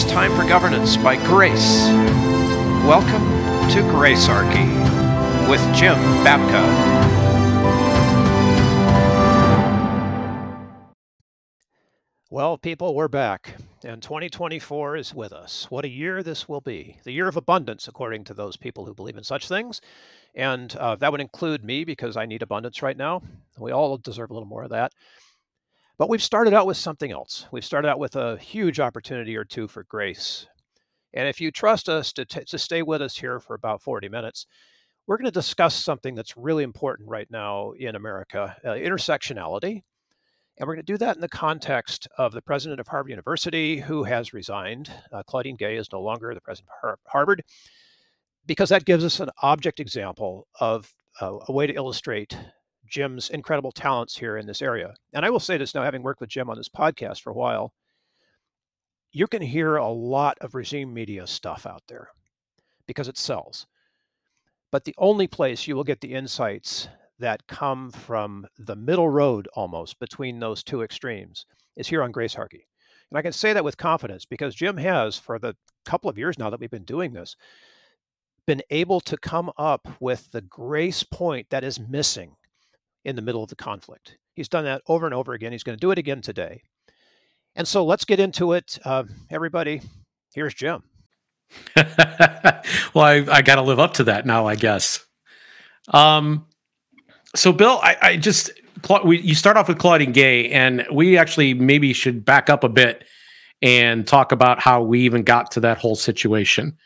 It's time for governance by grace. Welcome to Gracearchy with Jim Babka. Well, people, we're back, and 2024 is with us. What a year this will be. The year of abundance, according to those people who believe in such things. And uh, that would include me because I need abundance right now. We all deserve a little more of that. But we've started out with something else. We've started out with a huge opportunity or two for grace. And if you trust us to, t- to stay with us here for about 40 minutes, we're going to discuss something that's really important right now in America uh, intersectionality and we're going to do that in the context of the president of Harvard University, who has resigned. Uh, Claudine Gay is no longer the president of Harvard, because that gives us an object example of uh, a way to illustrate Jim's incredible talents here in this area. And I will say this now, having worked with Jim on this podcast for a while, you can hear a lot of regime media stuff out there because it sells. But the only place you will get the insights that come from the middle road almost between those two extremes is here on Gracearchy. And I can say that with confidence because Jim has, for the couple of years now that we've been doing this, been able to come up with the grace point that is missing in the middle of the conflict. He's done that over and over again. He's going to do it again today. And so let's get into it. Uh, everybody, here's Jim. well, I, I got to live up to that now, I guess. Um, so Bill, I, I just we, you start off with Claudine Gay, and we actually maybe should back up a bit and talk about how we even got to that whole situation.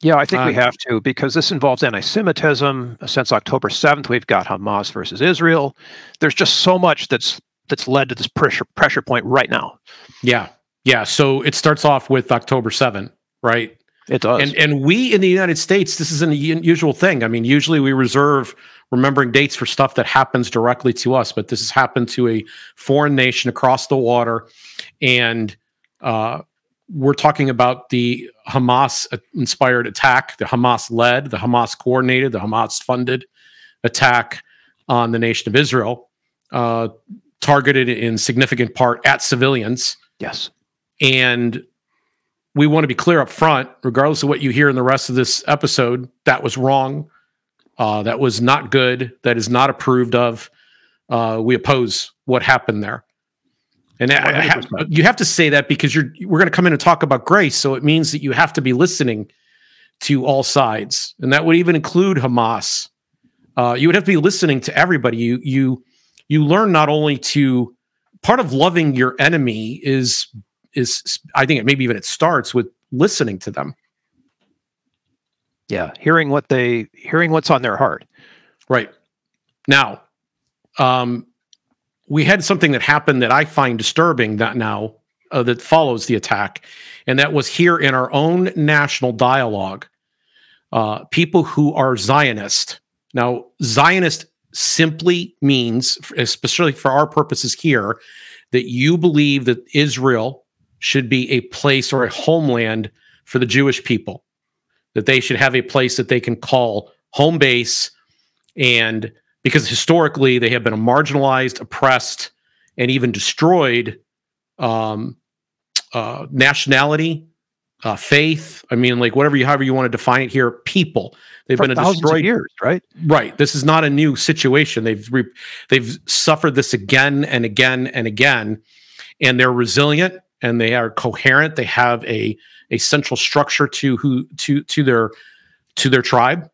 Yeah, I think we uh, have to because this involves anti-Semitism. Since October seventh, we've got Hamas versus Israel. There's just so much that's that's led to this pressure pressure point right now. Yeah, yeah. So it starts off with October seventh, right? It does. And and we in the United States, this is an unusual thing. I mean, usually we reserve remembering dates for stuff that happens directly to us, but this has happened to a foreign nation across the water, and uh, we're talking about the Hamas inspired attack, the Hamas led, the Hamas coordinated, the Hamas funded attack on the nation of Israel, uh, targeted in significant part at civilians. Yes. And we want to be clear up front, regardless of what you hear in the rest of this episode, that was wrong. Uh, that was not good. That is not approved of. Uh, we oppose what happened there. And I, you have to say that because you're we're going to come in and talk about grace, so it means that you have to be listening to all sides, and that would even include Hamas. Uh, you would have to be listening to everybody. You you you learn not only to part of loving your enemy is is I think it maybe even it starts with listening to them. Yeah, hearing what they hearing what's on their heart. Right. Now, um, we had something that happened that I find disturbing that now uh, that follows the attack, and that was here in our own national dialogue. Uh, people who are Zionist. Now, Zionist simply means, especially for our purposes here, that you believe that Israel should be a place or a homeland for the Jewish people, that they should have a place that they can call home base. And because historically they have been a marginalized, oppressed, and even destroyed um, uh, nationality, uh, faith. I mean, like whatever you, however you want to define it here, people. They've For been destroyed years, right? Right. This is not a new situation. They've re- they've suffered this again and again and again, and they're resilient and they are coherent. They have a a central structure to who to to their to their tribe,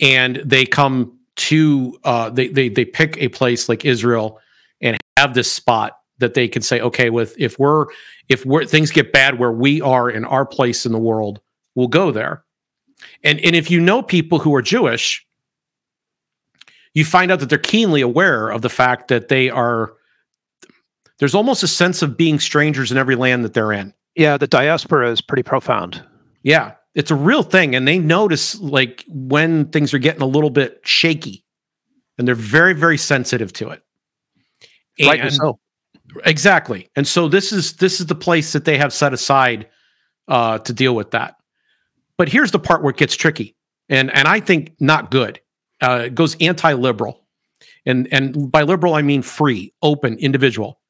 and they come to uh, they they they pick a place like Israel and have this spot that they can say, okay, with if we're if we're things get bad where we are in our place in the world, we'll go there. And and if you know people who are Jewish, you find out that they're keenly aware of the fact that they are there's almost a sense of being strangers in every land that they're in. Yeah, the diaspora is pretty profound. Yeah, it's a real thing. And they notice like when things are getting a little bit shaky and they're very, very sensitive to it. Rightly and, so. Exactly. And so this is this is the place that they have set aside uh, to deal with that. But here's the part where it gets tricky, and and I think not good. Uh, it goes anti-liberal, and and by liberal I mean free, open, individual,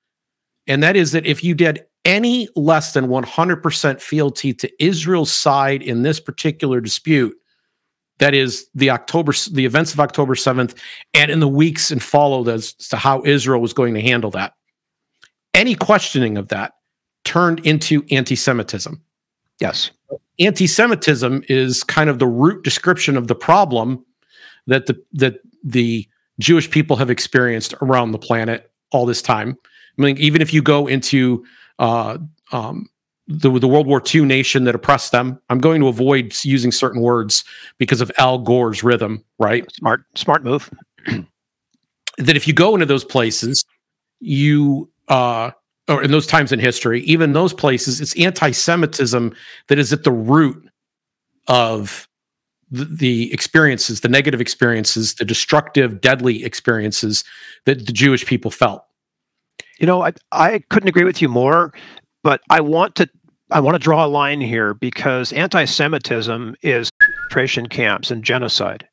and that is that if you did any less than 100% fealty to Israel's side in this particular dispute, that is the October the events of October 7th, and in the weeks and followed as to how Israel was going to handle that. Any questioning of that turned into anti-Semitism. Yes. Anti Semitism is kind of the root description of the problem that the, that the Jewish people have experienced around the planet all this time. I mean, even if you go into uh, um, the, the World War II nation that oppressed them, I'm going to avoid using certain words because of algorithms, right? Smart, smart move. that if you go into those places, you uh, or in those times in history, even those places, it's anti-Semitism that is at the root of the, the, experiences, the negative experiences, the destructive, deadly experiences that the Jewish people felt. You know, I I couldn't agree with you more, but I want to I want to draw a line here because anti-Semitism is concentration camps and genocide.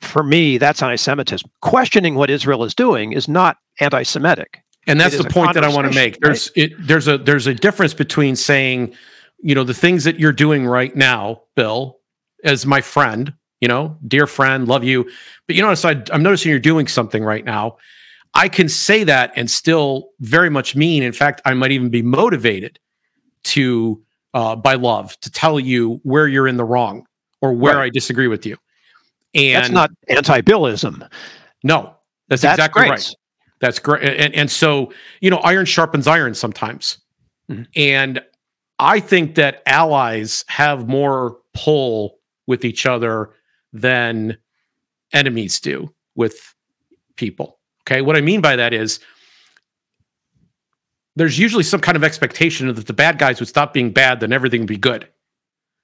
For me, that's anti-Semitism. Questioning what Israel is doing is not anti-Semitic and that's the point that I want to make. There's right? it, there's a there's a difference between saying, you know, the things that you're doing right now, Bill, as my friend, you know, dear friend, love you, but you notice I, I'm noticing you're doing something right now. I can say that and still very much mean. In fact, I might even be motivated to uh, by love to tell you where you're in the wrong or where right. I disagree with you. And that's not anti-billism. No, that's, that's exactly great. right. That's great. And, and so, you know, iron sharpens iron sometimes. Mm-hmm. And I think that allies have more pull with each other than enemies do with people. Okay. What I mean by that is there's usually some kind of expectation that the bad guys would stop being bad, then everything would be good.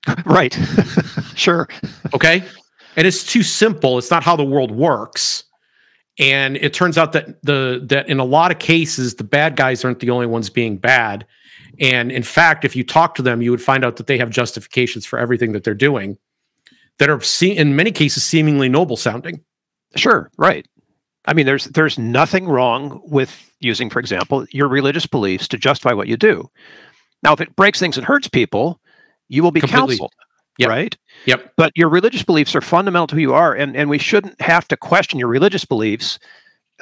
Right. sure. Okay. And it's too simple. It's not how the world works and it turns out that the that in a lot of cases the bad guys aren't the only ones being bad and in fact if you talk to them you would find out that they have justifications for everything that they're doing that are in many cases seemingly noble sounding sure right i mean there's there's nothing wrong with using for example your religious beliefs to justify what you do now if it breaks things and hurts people you will be Completely. counseled Yep. right? Yep. But your religious beliefs are fundamental to who you are, and and we shouldn't have to question your religious beliefs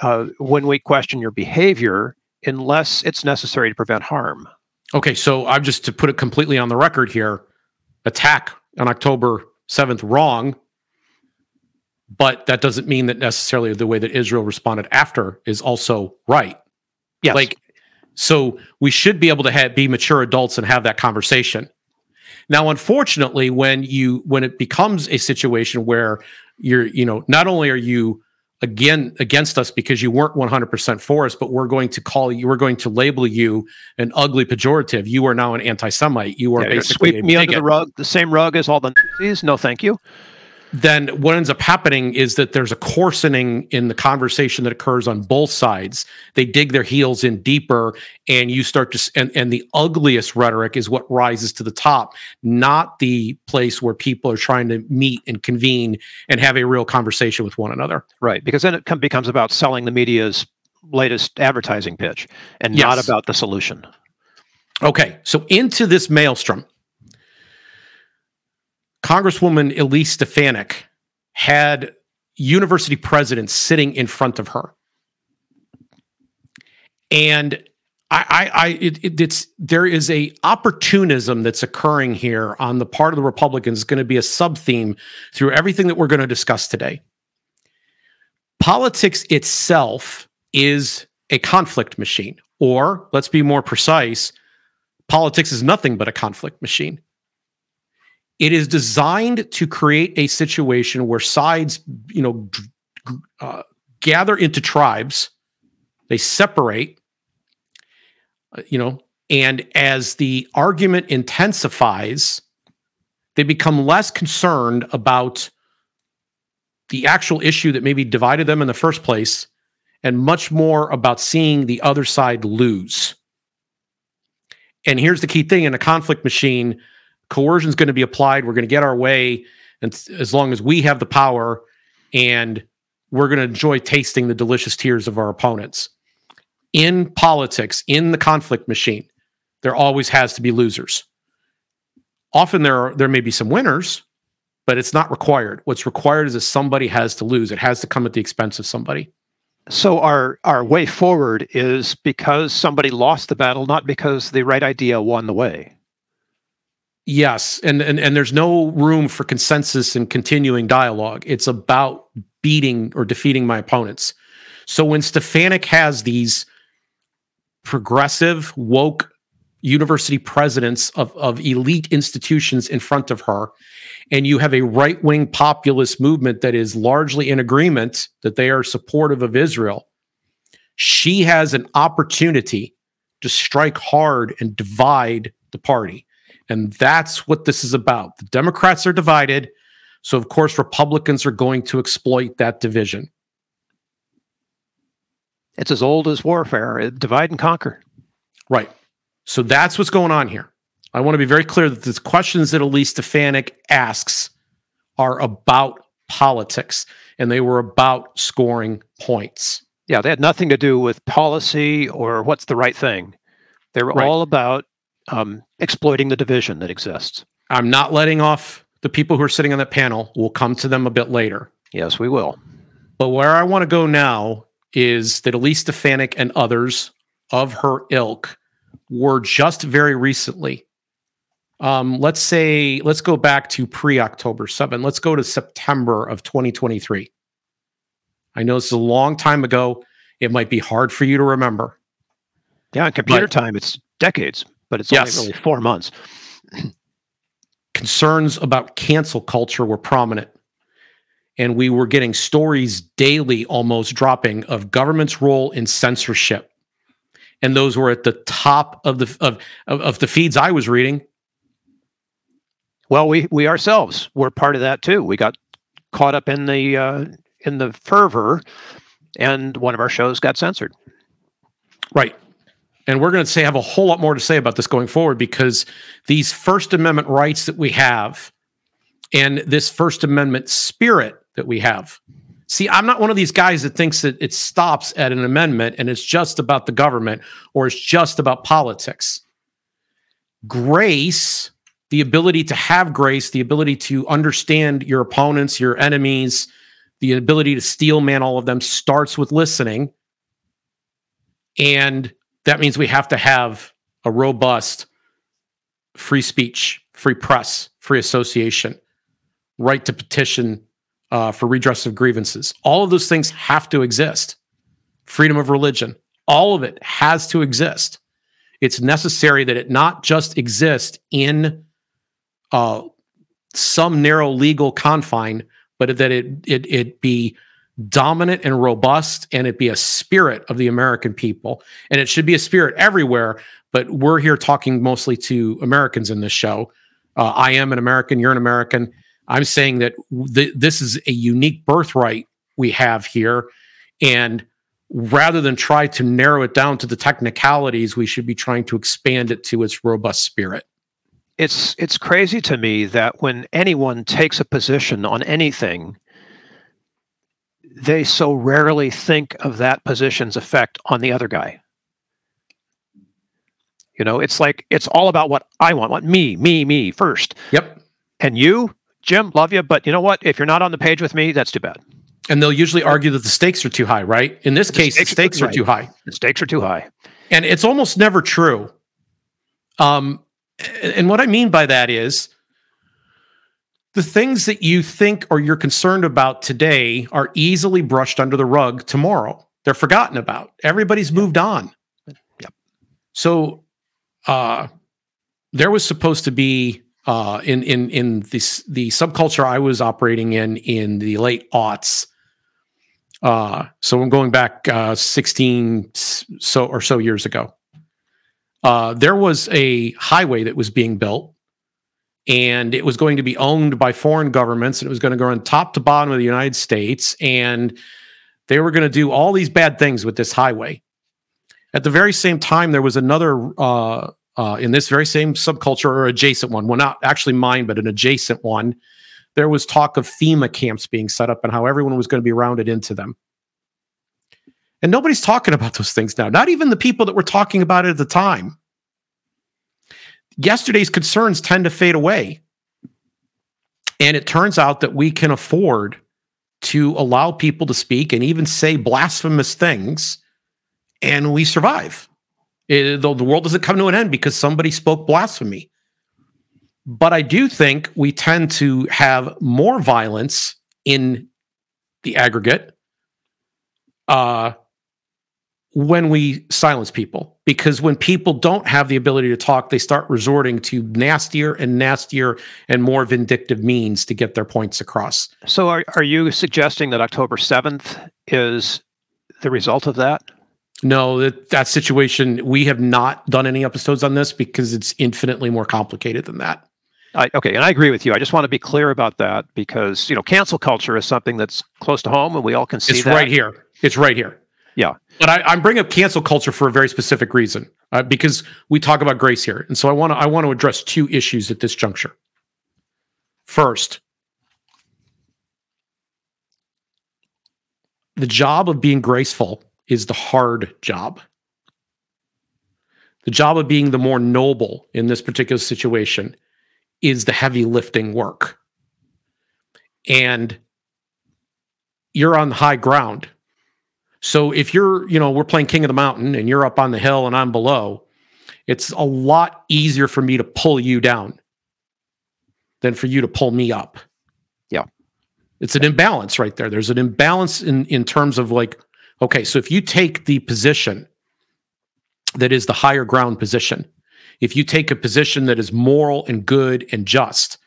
uh, when we question your behavior, unless it's necessary to prevent harm. Okay, so I'm just to put it completely on the record here: attack on October seventh wrong, but that doesn't mean that necessarily the way that Israel responded after is also right. Yes. Like, so we should be able to have, be mature adults and have that conversation now, unfortunately, when you when it becomes a situation where you're, you know, not only are you again against us because you weren't 100% for us, but we're going to call you, we're going to label you an ugly pejorative. You are now an anti-Semite. You are yeah, basically sweep me under the rug, the same rug as all the Nazis. No, thank you then what ends up happening is that there's a coarsening in the conversation that occurs on both sides. They dig their heels in deeper, and you start to, and, and the ugliest rhetoric is what rises to the top, not the place where people are trying to meet and convene and have a real conversation with one another. Right. Because then it com- becomes about selling the media's latest advertising pitch and yes. not about the solution. Okay. So into this maelstrom Congresswoman Elise Stefanik had university presidents sitting in front of her. And I, I, I it, it, it's there is a opportunism that's occurring here on the part of the Republicans. Going to be a sub theme through everything that we're going to discuss today. Politics itself is a conflict machine, or let's be more precise, politics is nothing but a conflict machine. It is designed to create a situation where sides, you know, uh, gather into tribes, they separate, uh, you know, and as the argument intensifies, they become less concerned about the actual issue that maybe divided them in the first place and much more about seeing the other side lose. And here's the key thing in a conflict machine coercion is going to be applied. We're going to get our way. And as long as we have the power and we're going to enjoy tasting the delicious tears of our opponents. In politics, in the conflict machine, there always has to be losers. Often there are, there may be some winners, but it's not required. What's required is that somebody has to lose. It has to come at the expense of somebody. So our our way forward is because somebody lost the battle, not because the right idea won the way. Yes, and and and there's no room for consensus and continuing dialogue. It's about beating or defeating my opponents. So when Stefanik has these progressive woke university presidents of, of elite institutions in front of her, and you have a right wing populist movement that is largely in agreement that they are supportive of Israel, she has an opportunity to strike hard and divide the party. And that's what this is about. The Democrats are divided. So, of course, Republicans are going to exploit that division. It's as old as warfare uh, divide and conquer. Right. So that's what's going on here. I want to be very clear that the questions that Elise Stefanik asks are about politics and they were about scoring points. Yeah, they had nothing to do with policy or what's the right thing. They were right. all about um, exploiting the division that exists. I'm not letting off the people who are sitting on that panel. We'll come to them a bit later. Yes, we will. But where I want to go now is that Elise Stefanik and others of her ilk were just very recently. Um, let's say, let's go back to pre October 7. Let's go to September of 2023. I know this is a long time ago. It might be hard for you to remember. Yeah, in computer but, time, it's decades, but it's yes. only really four months. Concerns about cancel culture were prominent. And we were getting stories daily almost dropping of government's role in censorship and those were at the top of the of, of, of the feeds I was reading. Well, we we ourselves were part of that too. We got caught up in the uh, in the fervor, and one of our shows got censored. Right. And we're going to say have a whole lot more to say about this going forward because these First Amendment rights that we have and this First Amendment spirit that we have See, I'm not one of these guys that thinks that it stops at an amendment and it's just about the government or it's just about politics. Grace, the ability to have grace, the ability to understand your opponents, your enemies, the ability to steel man all of them starts with listening. And that means we have to have a robust free speech, free press, free association, right to petition uh, for redress of grievances. All of those things have to exist. Freedom of religion, all of it has to exist. It's necessary that it not just exist in uh, some narrow legal confine, but that it it it be dominant and robust, and it be a spirit of the American people, and it should be a spirit everywhere. But we're here talking mostly to Americans in this show. Uh, I am an American. You're an American I'm saying that th- this is a unique birthright we have here. And rather than try to narrow it down to the technicalities, we should be trying to expand it to its robust spirit. It's it's crazy to me that when anyone takes a position on anything, they so rarely think of that position's effect on the other guy. You know, it's like it's all about what I want, what me, me, me first. Yep. And you, Jim, love you, but you know what? If you're not on the page with me, that's too bad. And they'll usually argue that the stakes are too high, right? In this the case, stakes, the stakes are, right. too high. The stakes are too high. And it's almost never true. Um, and what I mean by that is the things that you think or you're concerned about today are easily brushed under the rug tomorrow. They're forgotten about. Everybody's moved on. Yep. So uh, there was supposed to be uh, in in in this the subculture I was operating in in the late aughts. Uh, so I'm going back uh, 16 so or so years ago. uh, there was a highway that was being built and it was going to be owned by foreign governments and it was going to go on top to bottom of the United States and they were going to do all these bad things with this highway. At the very same time, there was another uh, uh, in this very same subculture or adjacent one. Well, not actually mine, but an adjacent one. There was talk of FEMA camps being set up and how everyone was going to be rounded into them. And nobody's talking about those things now. Not even the people that were talking about it at the time yesterday's concerns tend to fade away. And it turns out that we can afford to allow people to speak and even say blasphemous things, and we survive. It, the, the world doesn't come to an end because somebody spoke blasphemy. But I do think we tend to have more violence in the aggregate uh, when we silence people because when people don't have the ability to talk they start resorting to nastier and nastier and more vindictive means to get their points across so are, are you suggesting that october 7th is the result of that no that that situation we have not done any episodes on this because it's infinitely more complicated than that I, okay, and I agree with you. I just want to be clear about that because you know cancel culture is something that's close to home, and we all can see it's that. right here. It's right here. Yeah. But I, am bringing up cancel culture for a very specific reason, uh, because we talk about grace here, and so I want to I want to address two issues at this juncture. First, the job of being graceful is the hard job. The job of being the more noble in this particular situation is the heavy lifting work. And you're on high ground so if you're, you know, we're playing King of the Mountain and you're up on the hill and I'm below, it's a lot easier for me to pull you down than for you to pull me up. Yeah. It's an imbalance right there. There's an imbalance in in terms of like okay, so if you take the position that is the higher ground position, if you take a position that is moral and good and just,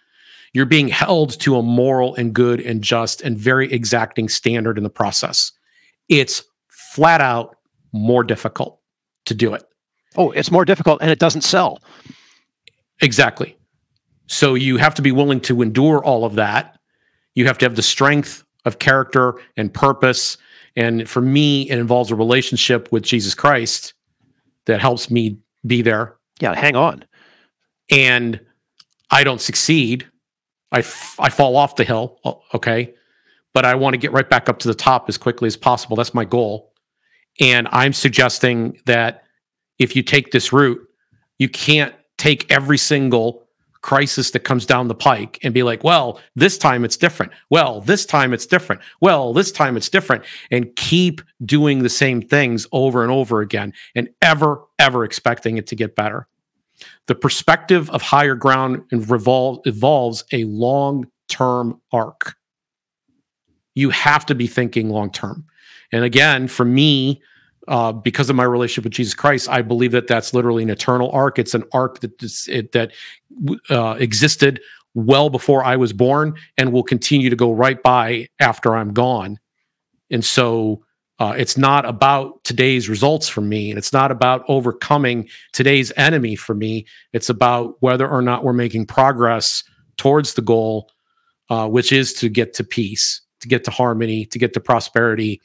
you're being held to a moral and good and just and very exacting standard in the process it's flat out more difficult to do it. Oh, it's more difficult and it doesn't sell. Exactly. So you have to be willing to endure all of that. You have to have the strength of character and purpose. And for me, it involves a relationship with Jesus Christ that helps me be there. Yeah, hang on. And I don't succeed. I, f- I fall off the hill. Okay but I want to get right back up to the top as quickly as possible. That's my goal. And I'm suggesting that if you take this route, you can't take every single crisis that comes down the pike and be like, well, this time it's different. Well, this time it's different. Well, this time it's different. And keep doing the same things over and over again and ever, ever expecting it to get better. The perspective of higher ground revolve, evolves a long term arc you have to be thinking long term. And again, for me, uh, because of my relationship with Jesus Christ, I believe that that's literally an eternal arc. It's an arc that it, that uh, existed well before I was born and will continue to go right by after I'm gone. And so uh, it's not about today's results for me, and it's not about overcoming today's enemy for me. It's about whether or not we're making progress towards the goal, uh, which is to get to peace to get to harmony, to get to prosperity,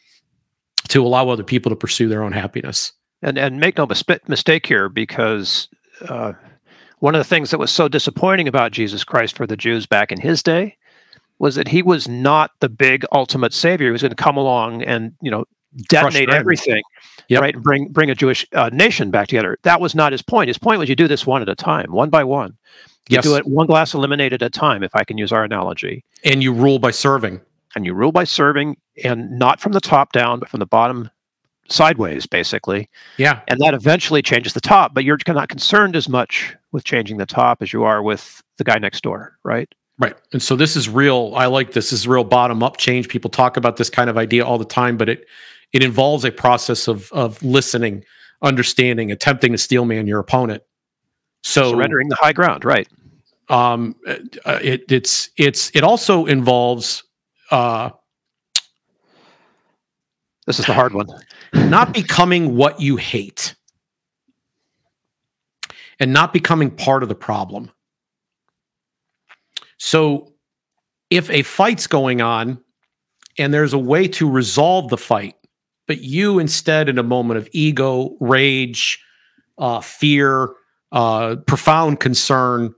to allow other people to pursue their own happiness. And and make no mistake here, because uh, one of the things that was so disappointing about Jesus Christ for the Jews back in his day was that he was not the big ultimate savior. He was going to come along and you know detonate everything, yep. right, and bring bring a Jewish uh, nation back together. That was not his point. His point was you do this one at a time, one by one. You yes. do it one glass of lemonade at a time, if I can use our analogy. And you rule by serving and you rule by serving and not from the top down, but from the bottom sideways, basically. Yeah. And that eventually changes the top, but you're not concerned as much with changing the top as you are with the guy next door, right? Right. And so this is real. I like this. this is real bottom up change. People talk about this kind of idea all the time, but it it involves a process of of listening, understanding, attempting to steelman your opponent. So surrendering the high ground, right? Um, uh, it, it's it's it also involves uh, this is the hard one. not becoming what you hate. and not becoming part of the problem. So, if a fight's going on and there's a way to resolve the fight, but you instead, in a moment of ego, rage, uh, fear, uh, profound concern,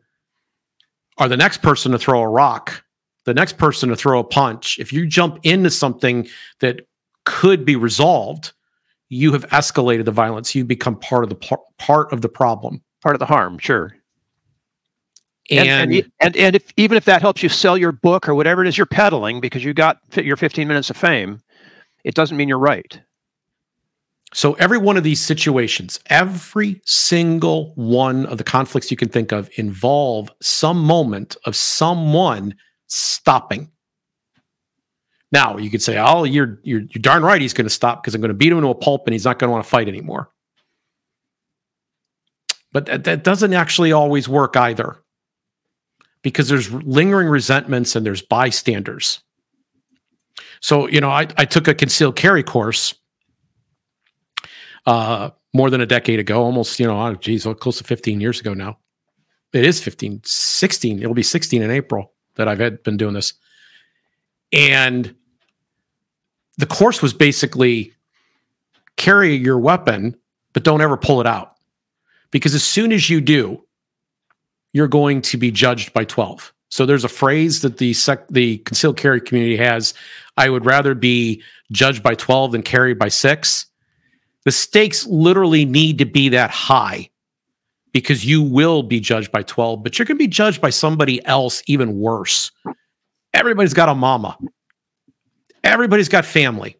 are the next person to throw a rock, the next person to throw a punch. If you jump into something that could be resolved, you have escalated the violence. You become part of the par- part of the problem, part of the harm. Sure. And and and, and, and if, even if that helps you sell your book or whatever it is you're peddling because you got your 15 minutes of fame, it doesn't mean you're right. So every one of these situations, every single one of the conflicts you can think of involve some moment of someone stopping. Now you could say, "Oh, you're you're, you're darn right. He's going to stop because I'm going to beat him into a pulp, and he's not going to want to fight anymore." But that, that doesn't actually always work either, because there's lingering resentments and there's bystanders. So you know, I, I took a concealed carry course uh, more than a decade ago, almost, you know, oh, geez, close to 15 years ago now. It is 15, 16. It'll be 16 in April that I've had been doing this. And the course was basically carry your weapon, but don't ever pull it out. Because as soon as you do, you're going to be judged by 12. So there's a phrase that the sec- the concealed carry community has. I would rather be judged by 12 than carried by six. The stakes literally need to be that high because you will be judged by 12, but you're going to be judged by somebody else even worse. Everybody's got a mama. Everybody's got family.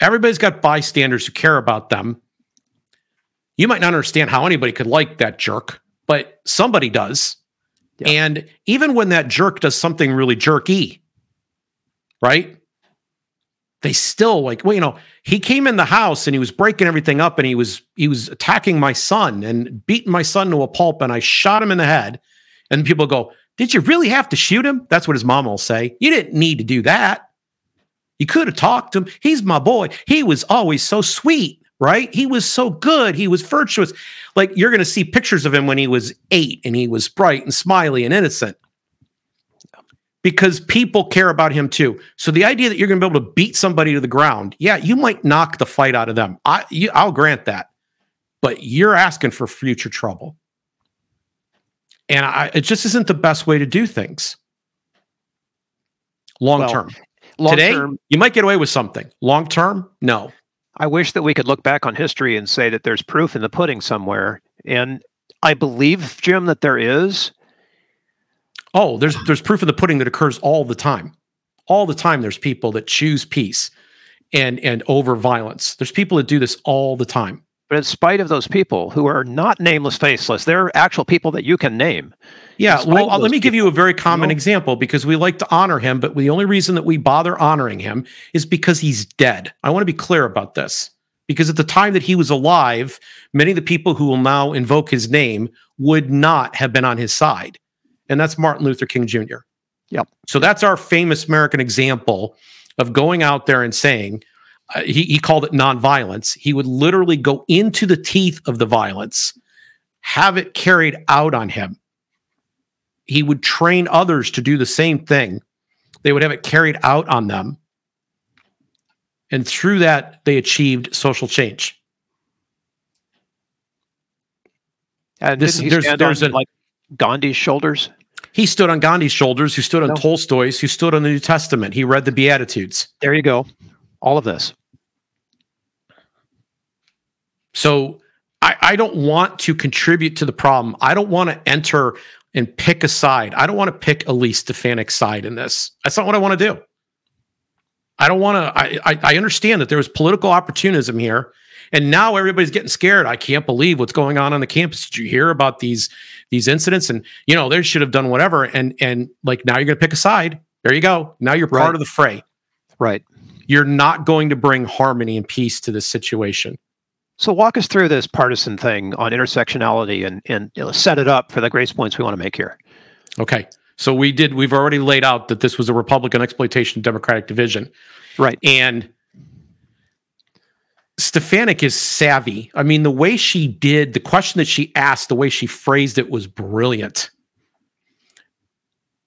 Everybody's got bystanders who care about them. You might not understand how anybody could like that jerk, but somebody does. Yeah. And even when that jerk does something really jerky, right? They still like well you know he came in the house and he was breaking everything up and he was he was attacking my son and beating my son to a pulp and i shot him in the head. And people go did you really have to shoot him? That's what his mom will say. You didn't need to do that. You could have talked to him. He's my boy. He was always so sweet right? He was so good. He was virtuous. Like you're going to see pictures of him when he was eight and he was bright and smiley and innocent because people care about him too. So the idea that you're going to be able to beat somebody to the ground, yeah, you might knock the fight out of them. I, you, I'll grant that, but you're asking for future trouble, and I, it just isn't the best way to do things. Long term, long today term, you might get away with something. Long term, no. I wish that we could look back on history and say that there's proof in the pudding somewhere, and I believe, Jim, that there is Oh, there's there's proof of the pudding that occurs all the time. All the time there's people that choose peace and and over violence. There's people that do this all the time. But in spite of those people who are not nameless, faceless, they're actual people that you can name. Yeah, well, uh, let me people, give you a very common you know? example because we like to honor him, but the only reason that we bother honoring him is because he's dead. I want to be clear about this because at the time that he was alive, many of the people who will now invoke his name would not have been on his side and that's Martin Luther King Jr. Yep. So that's our famous American example of going out there and saying, uh, he, he called it nonviolence. He would literally go into the teeth of the violence, have it carried out on him. He would train others to do the same thing. They would have it carried out on them. And through that, they achieved social change. And this, there's, there's on, a, like Gandhi's shoulders? He stood on Gandhi's shoulders, who stood on no. Tolstoy's, who stood on the New Testament. He read the Beatitudes. There you go. All of this. So I, I don't want to contribute to the problem. I don't want to enter and pick a side. I don't want to pick Elise Stefanik's side in this. That's not what I want to do. I don't want to. I, I, I understand that there was political opportunism here, and now everybody's getting scared. I can't believe what's going on on the campus. Did you hear about these these incidents? And you know, they should have done whatever. And and like now you're going to pick a side. There you go. Now you're part right. of the fray. Right. You're not going to bring harmony and peace to this situation. So walk us through this partisan thing on intersectionality and and set it up for the grace points we want to make here. Okay. So we did. We've already laid out that this was a Republican exploitation Democratic division. Right. And Stefanik is savvy. I mean, the way she did the question that she asked, the way she phrased it was brilliant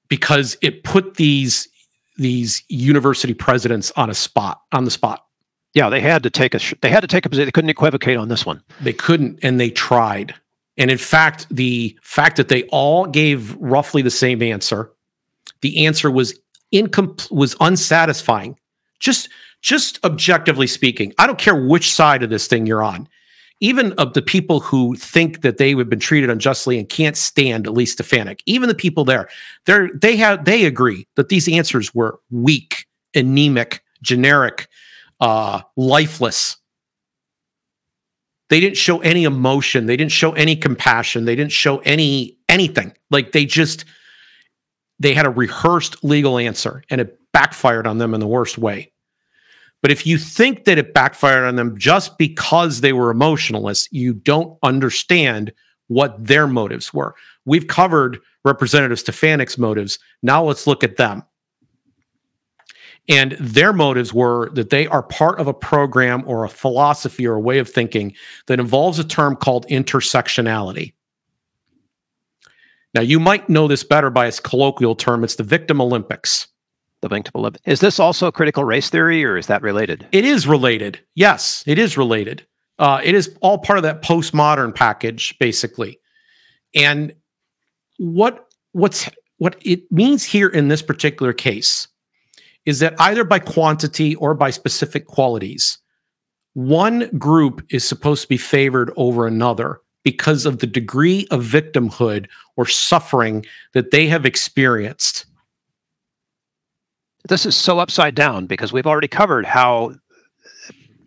because it put these these university presidents on a spot on the spot. Yeah, they had to take a they had to take a position. They couldn't equivocate on this one. They couldn't, and they tried. And in fact, the fact that they all gave roughly the same answer, the answer was incomplete, was unsatisfying. Just just objectively speaking, I don't care which side of this thing you're on. Even of the people who think that they have been treated unjustly and can't stand Elise Stefanik, even the people there, they they have they agree that these answers were weak, anemic, generic, uh, lifeless. They didn't show any emotion. They didn't show any compassion. They didn't show any anything. Like they just they had a rehearsed legal answer and it backfired on them in the worst way. But if you think that it backfired on them just because they were emotionalists, you don't understand what their motives were. We've covered Representative Stefanik's motives. Now let's look at them. And their motives were that they are part of a program or a philosophy or a way of thinking that involves a term called intersectionality. Now, you might know this better by its colloquial term. It's the Victim Olympics. The Victim Olympics. Is this also critical race theory or is that related? It is related. Yes, it is related. Uh, it is all part of that postmodern package, basically. And what what's what it means here in this particular case is that either by quantity or by specific qualities, one group is supposed to be favored over another because of the degree of victimhood or suffering that they have experienced. This is so upside down because we've already covered how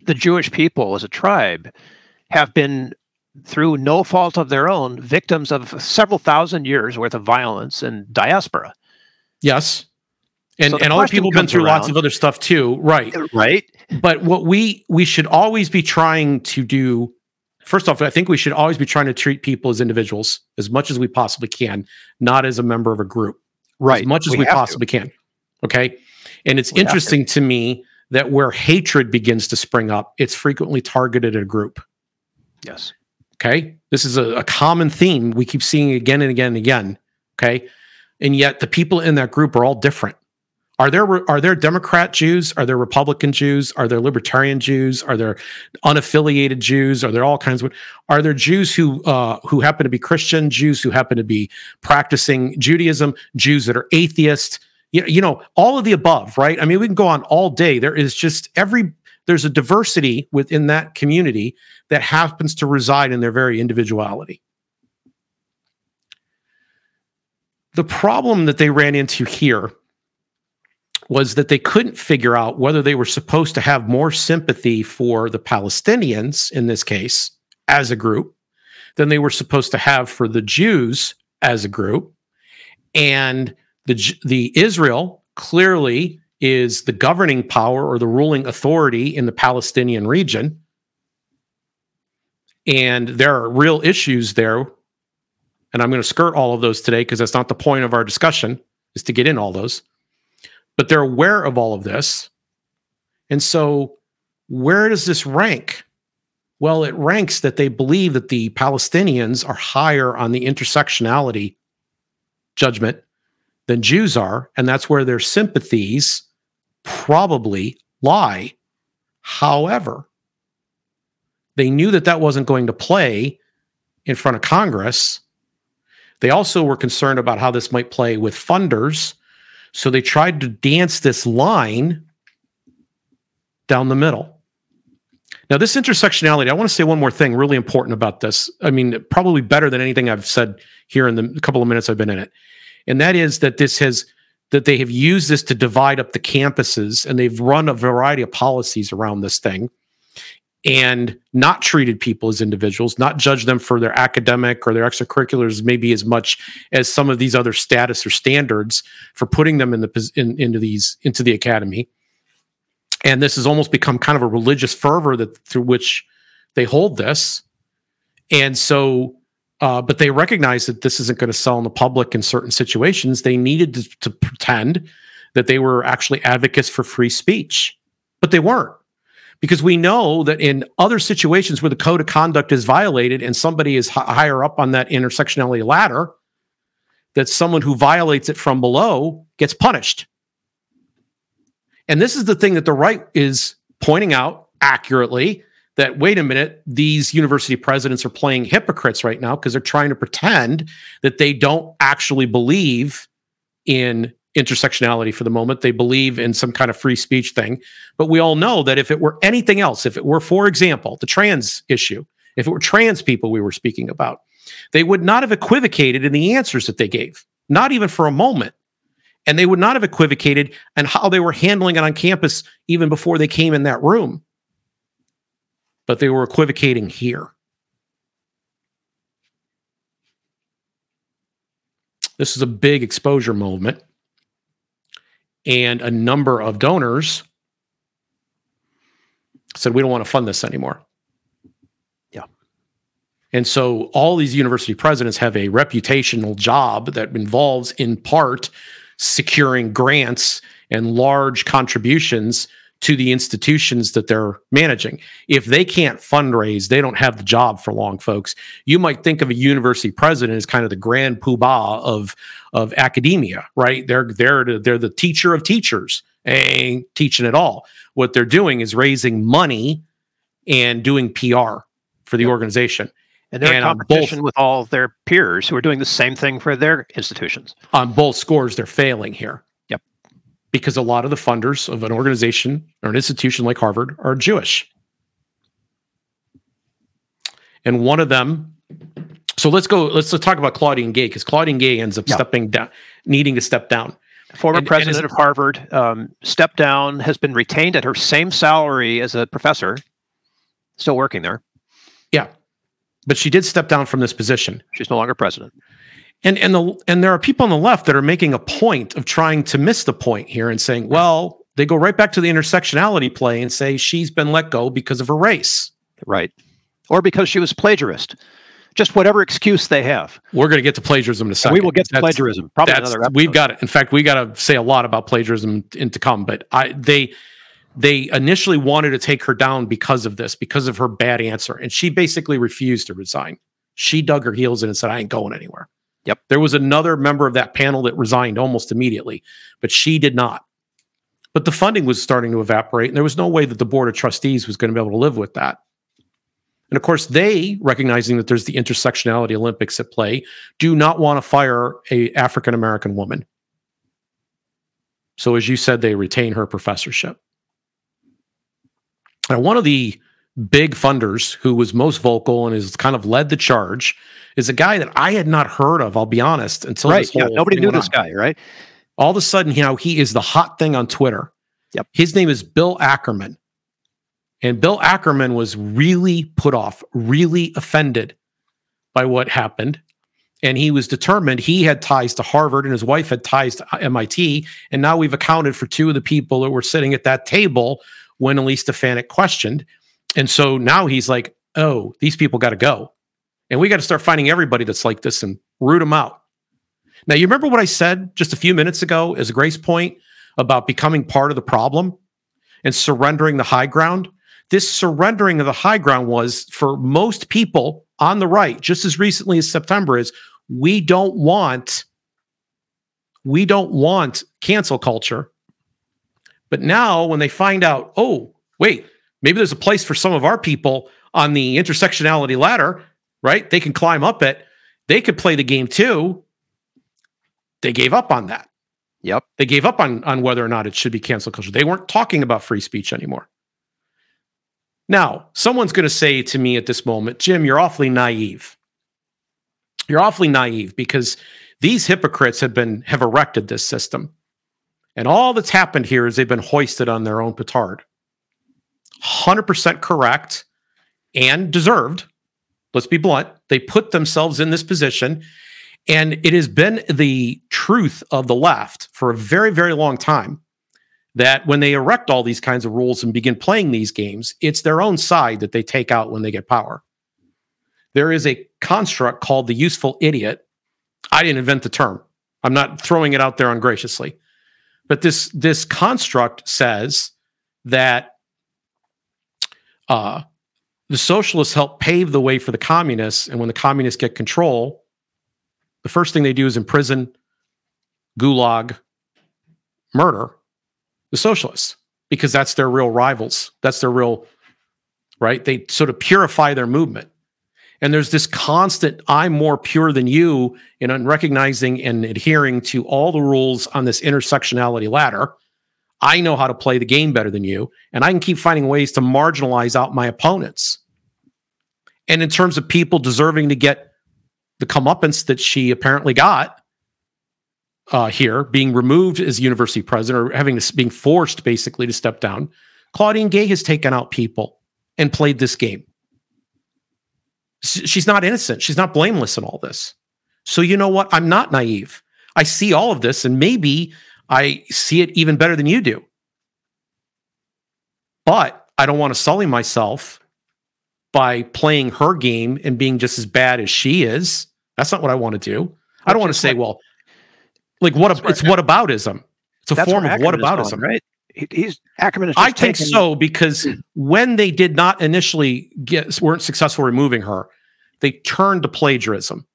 the Jewish people as a tribe have been, through no fault of their own, victims of several thousand years worth of violence and diaspora. Yes. And, so and other people have been through around, lots of other stuff too. Right. Uh, right. But what we we should always be trying to do first off, I think we should always be trying to treat people as individuals as much as we possibly can, not as a member of a group. Right. As much as we, we possibly to. can. Okay. And it's we interesting to. to me that where hatred begins to spring up, it's frequently targeted at a group. Yes. Okay. This is a, a common theme we keep seeing again and again and again. Okay. And yet the people in that group are all different. Are there are there Democrat Jews? Are there Republican Jews? Are there Libertarian Jews? Are there unaffiliated Jews? Are there all kinds of? Are there Jews who uh, who happen to be Christian? Jews who happen to be practicing Judaism? Jews that are atheist? You, you know all of the above, right? I mean, we can go on all day. There is just every there's a diversity within that community that happens to reside in their very individuality. The problem that they ran into here was that they couldn't figure out whether they were supposed to have more sympathy for the Palestinians in this case as a group than they were supposed to have for the Jews as a group. And the the Israel clearly is the governing power or the ruling authority in the Palestinian region. And there are real issues there. And I'm going to skirt all of those today because that's not the point of our discussion, is to get in all those but they're aware of all of this. And so, where does this rank? Well, it ranks that they believe that the Palestinians are higher on the intersectionality judgment than Jews are. And that's where their sympathies probably lie. However, they knew that that wasn't going to play in front of Congress. They also were concerned about how this might play with funders so they tried to dance this line down the middle. Now, this intersectionality, I want to say one more thing really important about this. I mean, probably better than anything I've said here in the couple of minutes I've been in it. And that is that this has, that they have used this to divide up the campuses and they've run a variety of policies around this thing and not treated people as individuals, not judge them for their academic or their extracurriculars, maybe as much as some of these other status or standards for putting them in the in, into these into the academy. And this has almost become kind of a religious fervor that through which they hold this. And so, uh, but they recognize that this isn't going to sell in the public in certain situations. They needed to, to pretend that they were actually advocates for free speech, but they weren't because we know that in other situations where the code of conduct is violated and somebody is h- higher up on that intersectionality ladder, that someone who violates it from below gets punished. And this is the thing that the right is pointing out accurately that wait a minute, these university presidents are playing hypocrites right now because they're trying to pretend that they don't actually believe in intersectionality for the moment. They believe in some kind of free speech thing. But we all know that if it were anything else, if it were, for example, the trans issue, if it were trans people we were speaking about, they would not have equivocated in the answers that they gave, not even for a moment. And they would not have equivocated in how they were handling it on campus even before they came in that room. But they were equivocating here. This is a big exposure movement and a number of donors said we don't want to fund this anymore. Yeah. And so all these university presidents have a reputational job that involves in part securing grants and large contributions to the institutions that they're managing. If they can't fundraise, they don't have the job for long, folks. You might think of a university president as kind of the grand poobah of of academia, right? They're they're they're the teacher of teachers, ain't teaching at all. What they're doing is raising money and doing PR for the organization. And they're and in competition with all their peers who are doing the same thing for their institutions. On both scores, they're failing here because a lot of the funders of an organization or an institution like Harvard are Jewish. And one of them, so let's go, let's, let's talk about Claudine Gay because Claudine Gay ends up yeah. stepping down, needing to step down. Former and, president and of Harvard um, stepped down, has been retained at her same salary as a professor, still working there. Yeah. But she did step down from this position. She's no longer president. And and the and there are people on the left that are making a point of trying to miss the point here and saying, well, they go right back to the intersectionality play and say she's been let go because of her race. Right. Or because she was plagiarist. Just whatever excuse they have. We're going to get to plagiarism in a second. We will get to that's, plagiarism. Probably another episode. We've got it. In fact, we got to say a lot about plagiarism in to come. But I they they initially wanted to take her down because of this, because of her bad answer, and she basically refused to resign. She dug her heels in and said, "I ain't going anywhere." Yep. There was another member of that panel that resigned almost immediately, but she did not. But the funding was starting to evaporate, and there was no way that the board of trustees was going to be able to live with that. And of course, they, recognizing that there's the intersectionality Olympics at play, do not want to fire a African American woman. So, as you said, they retain her professorship. Now, one of the big funders who was most vocal and has kind of led the charge is a guy that I had not heard of, I'll be honest, until right. yeah, nobody knew this on. guy, right? All of a sudden, you know, he is the hot thing on Twitter. Yep. His name is Bill Ackerman. And Bill Ackerman was really put off, really offended by what happened. And he was determined he had ties to Harvard and his wife had ties to MIT. And now we've accounted for two of the people that were sitting at that table when Elise Stefanik questioned. And so now he's like, oh, these people got to go. And we got to start finding everybody that's like this and root them out. Now, you remember what I said just a few minutes ago as a grace point about becoming part of the problem and surrendering the high ground? This surrendering of the high ground was for most people on the right, just as recently as September, is we don't want we don't want cancel culture. But now when they find out, oh, wait, maybe there's a place for some of our people on the intersectionality ladder right? They can climb up it. They could play the game too. They gave up on that. Yep. They gave up on, on whether or not it should be cancel culture. They weren't talking about free speech anymore. Now, someone's going to say to me at this moment, Jim, you're awfully naive. You're awfully naive because these hypocrites have been have erected this system. And all that's happened here is they've been hoisted on their own petard. 100% correct and deserved let's be blunt, they put themselves in this position. And it has been the truth of the left for a very, very long time that when they erect all these kinds of rules and begin playing these games, it's their own side that they take out when they get power. There is a construct called the useful idiot. I didn't invent the term. I'm not throwing it out there ungraciously. But this this construct says that uh, the socialists help pave the way for the communists. And when the communists get control, the first thing they do is imprison, gulag, murder the socialists because that's their real rivals. That's their real, right? They sort of purify their movement. And there's this constant, I'm more pure than you in recognizing and adhering to all the rules on this intersectionality ladder. I know how to play the game better than you, and I can keep finding ways to marginalize out my opponents. And in terms of people deserving to get the comeuppance that she apparently got uh, here, being removed as university president or having this being forced basically to step down, Claudine Gay has taken out people and played this game. She's not innocent. She's not blameless in all this. So you know what? I'm not naive. I see all of this, and maybe I see it even better than you do. But I don't want to sully myself by playing her game and being just as bad as she is. That's not what I want to do. I don't want to say, well, like what? A, it's what aboutism. It's a form of what aboutism, right? He's Ackerman. I think taken... so because when they did not initially get weren't successful removing her, they turned to plagiarism,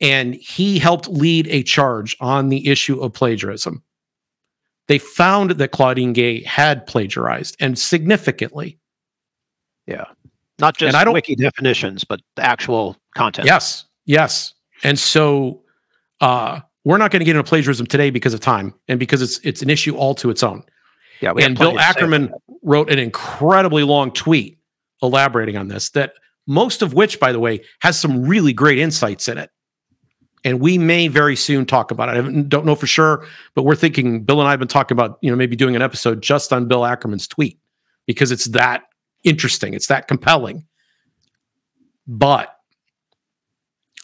and he helped lead a charge on the issue of plagiarism. They found that Claudine Gay had plagiarized and significantly. Yeah, not just I don't, wiki definitions, but the actual content. Yes, yes, and so. uh we're not going to get into plagiarism today because of time and because it's it's an issue all to its own. Yeah, and Bill Ackerman wrote an incredibly long tweet elaborating on this. That most of which, by the way, has some really great insights in it. And we may very soon talk about it. I don't know for sure, but we're thinking Bill and I have been talking about, you know, maybe doing an episode just on Bill Ackerman's tweet because it's that interesting, it's that compelling. But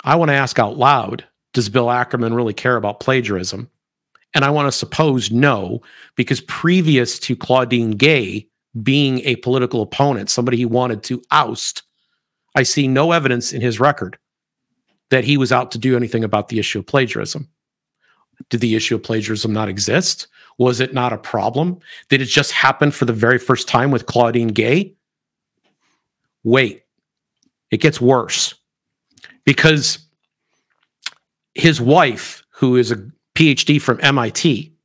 I want to ask out loud does Bill Ackerman really care about plagiarism? And I want to suppose no, because previous to Claudine Gay being a political opponent, somebody he wanted to oust, I see no evidence in his record that he was out to do anything about the issue of plagiarism. Did the issue of plagiarism not exist? Was it not a problem? Did it just happen for the very first time with Claudine Gay? Wait, it gets worse because his wife, who is a PhD from MIT,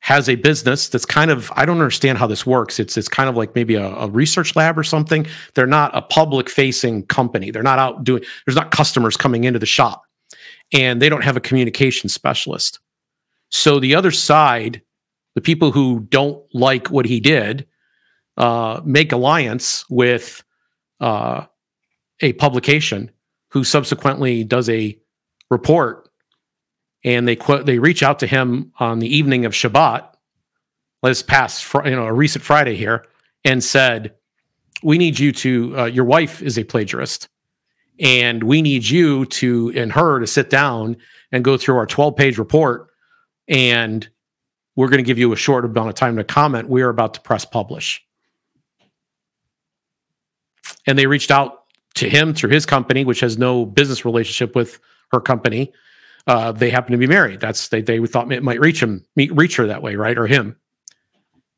has a business that's kind of I don't understand how this works. It's it's kind of like maybe a, a research lab or something. They're not a public facing company. They're not out doing. There's not customers coming into the shop, and they don't have a communication specialist. So the other side, the people who don't like what he did, uh, make alliance with uh, a publication who subsequently does a report and they quote they reach out to him on the evening of Shabbat, let's pass you know a recent Friday here, and said, "We need you to. Uh, your wife is a plagiarist, and we need you to and her to sit down and go through our 12 page report, and we're going to give you a short amount of time to comment. We are about to press publish." And they reached out to him through his company, which has no business relationship with her company. Uh, they happen to be married. That's they they thought it might reach him, meet, reach her that way, right, or him.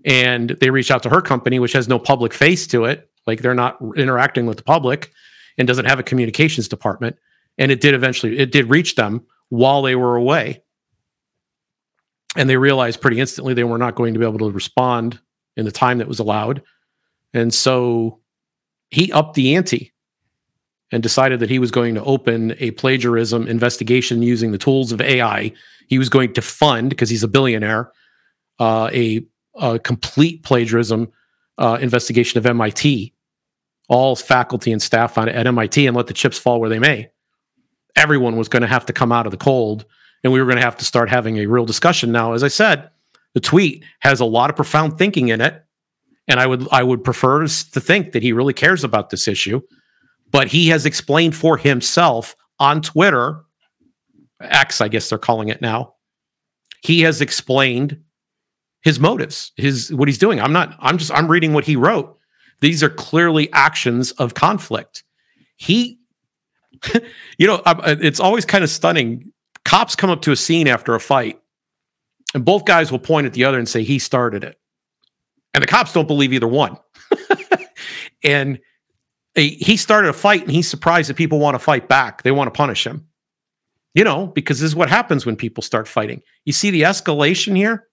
And they reached out to her company, which has no public face to it, like they're not interacting with the public, and doesn't have a communications department. And it did eventually, it did reach them while they were away. And they realized pretty instantly they were not going to be able to respond in the time that was allowed. And so he upped the ante and decided that he was going to open a plagiarism investigation using the tools of AI. He was going to fund, because he's a billionaire, uh, a, a, complete plagiarism uh, investigation of MIT, all faculty and staff on, at MIT, and let the chips fall where they may. Everyone was going to have to come out of the cold, and we were going to have to start having a real discussion. Now, as I said, the tweet has a lot of profound thinking in it, and I would I would prefer to think that he really cares about this issue but he has explained for himself on Twitter, X, I guess they're calling it now. He has explained his motives, his what he's doing. I'm not, I'm just, I'm reading what he wrote. These are clearly actions of conflict. He, you know, uh, it's always kind of stunning. Cops come up to a scene after a fight, and both guys will point at the other and say, he started it. And the cops don't believe either one. and he started a fight and he's surprised that people want to fight back. They want to punish him. You know, because this is what happens when people start fighting. You see the escalation here?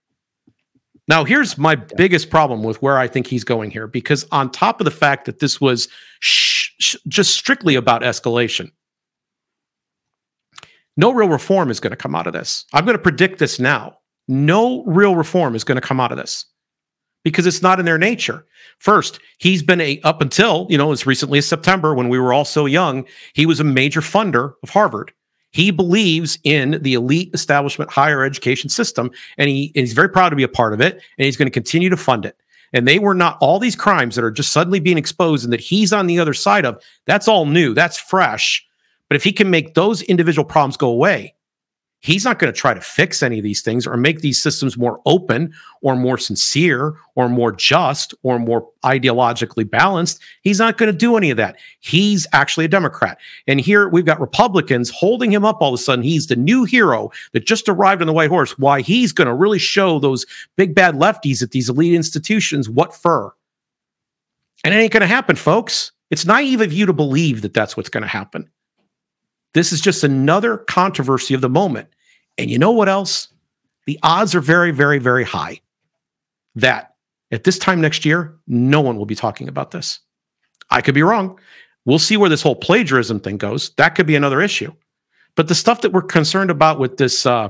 Now, here's my biggest problem with where I think he's going here, because on top of the fact that this was sh- sh- just strictly about escalation, no real reform is going to come out of this. I'm going to predict this now. No real reform is going to come out of this because it's not in their nature. First, he's been a up until, you know, as recently as September when we were all so young, he was a major funder of Harvard. He believes in the elite establishment higher education system and, he, and he's very proud to be a part of it and he's going to continue to fund it. And they were not all these crimes that are just suddenly being exposed and that he's on the other side of. That's all new. That's fresh. But if he can make those individual problems go away, he's not going to try to fix any of these things or make these systems more open or more sincere or more just or more ideologically balanced. He's not going to do any of that. He's actually a Democrat. And here we've got Republicans holding him up all of a sudden. He's the new hero that just arrived on the white horse. Why he's going to really show those big bad lefties at these elite institutions what for. And it ain't going to happen, folks. It's naive of you to believe that that's what's going to happen. This is just another controversy of the moment. And you know what else? The odds are very, very, very high that at this time next year, no one will be talking about this. I could be wrong. We'll see where this whole plagiarism thing goes. That could be another issue. But the stuff that we're concerned about with this, uh,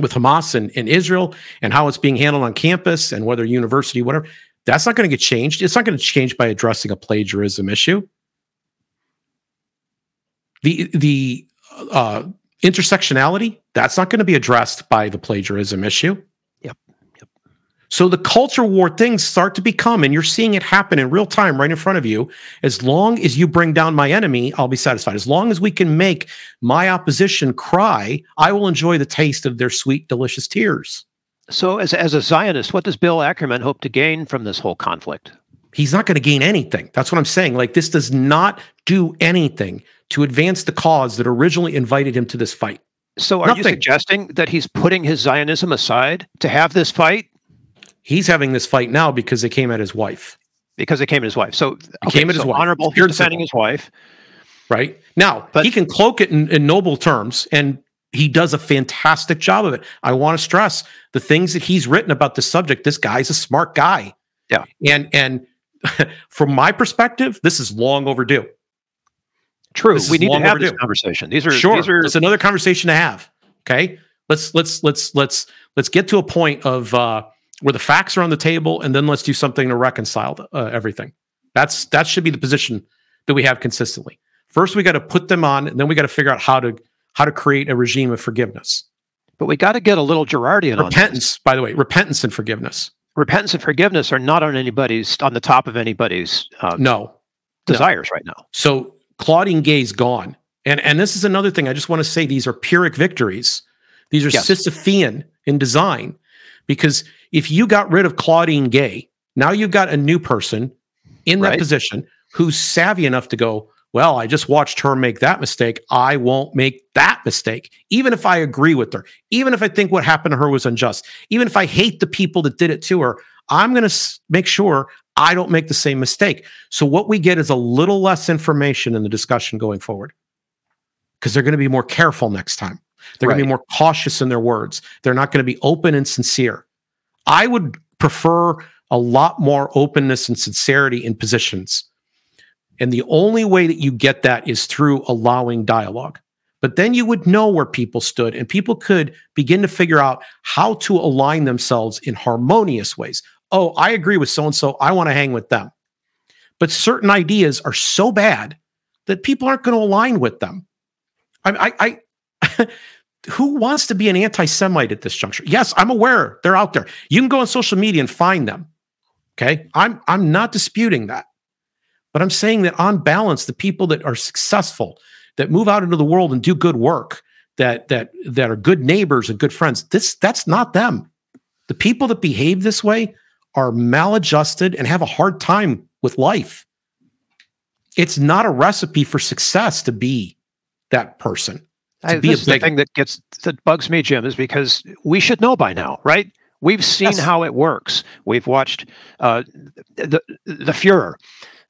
with Hamas and, and Israel and how it's being handled on campus and whether university, whatever, that's not going to get changed. It's not going to change by addressing a plagiarism issue the the uh, intersectionality that's not going to be addressed by the plagiarism issue. Yep. Yep. So the culture war things start to become, and you're seeing it happen in real time right in front of you. As long as you bring down my enemy, I'll be satisfied. As long as we can make my opposition cry, I will enjoy the taste of their sweet, delicious tears. So, as, as a Zionist, what does Bill Ackerman hope to gain from this whole conflict? He's not going to gain anything. That's what I'm saying. Like, this does not do anything to advance the cause that originally invited him to this fight. So, are Nothing. you suggesting that he's putting his Zionism aside to have this fight? He's having this fight now because they came at his wife. Because they came at his wife. So, okay, came at so his wife. Honorable, he's defending his wife. Right. Now, but, he can cloak it in, in noble terms, and he does a fantastic job of it. I want to stress the things that he's written about the subject. This guy's a smart guy. Yeah. And, and, from my perspective, this is long overdue. True. We need to have overdue. this conversation. These are sure. These are... It's another conversation to have. Okay. Let's let's let's let's let's get to a point of uh, where the facts are on the table, and then let's do something to reconcile uh, everything. That's that should be the position that we have consistently. First, we got to put them on, and then we got to figure out how to how to create a regime of forgiveness. But we got to get a little Girardian repentance. By the way, repentance and forgiveness. Repentance and forgiveness are not on anybody's on the top of anybody's uh, no desires no. right now. So Claudine Gay's gone. And, and this is another thing I just want to say these are Pyrrhic victories. These are yes. Sisyphean in design. Because if you got rid of Claudine Gay, now you've got a new person in that right. position who's savvy enough to go, well, I just watched her make that mistake. I won't make that mistake. Even if I agree with her, even if I think what happened to her was unjust, even if I hate the people that did it to her, I'm going to make sure I don't make the same mistake. So what we get is a little less information in the discussion going forward because they're going to be more careful next time. They're right. going to be more cautious in their words. They're not going to be open and sincere. I would prefer a lot more openness and sincerity in positions. And the only way that you get that is through allowing dialogue. But then you would know where people stood and people could begin to figure out how to align themselves in harmonious ways oh, I agree with so and so. I want to hang with them. But certain ideas are so bad that people aren't going to align with them. I, I, I who wants to be an anti-Semite at this juncture? Yes, I'm aware they're out there. You can go on social media and find them. Okay, I'm I'm not disputing that, but I'm saying that on balance, the people that are successful, that move out into the world and do good work, that that that are good neighbors and good friends, this that's not them. The people that behave this way are maladjusted and have a hard time with life. It's not a recipe for success to be that person. To I, this is the thing that gets that bugs me, Jim, is because we should know by now, right? We've seen yes. how it works. We've watched uh, the the Fuhrer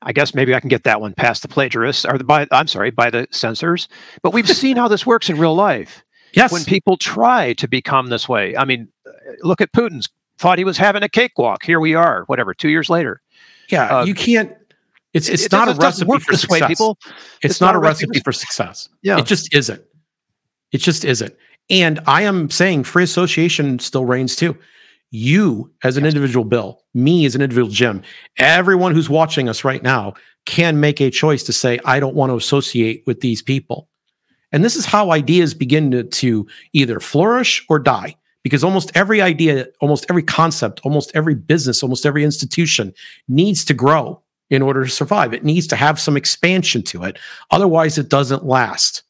I guess maybe I can get that one past the plagiarists or the, by I'm sorry, by the censors. But we've seen how this works in real life. Yes. When people try to become this way. I mean, look at Putin's thought he was having a cakewalk. Here we are, whatever, two years later. Yeah, uh, you can't. It's it's it, not it a recipe for success. Way, people. It's, it's not, not, a recipe, for success. Yeah, it just isn't. It just isn't. And I am saying free association still reigns too. You, as an individual Bill, me as an individual Jim, everyone who's watching us right now can make a choice to say, I don't want to associate with these people. And this is how ideas begin to, to either flourish or die because almost every idea, almost every concept, almost every business, almost every institution needs to grow in order to survive. It needs to have some expansion to it. Otherwise, it doesn't last.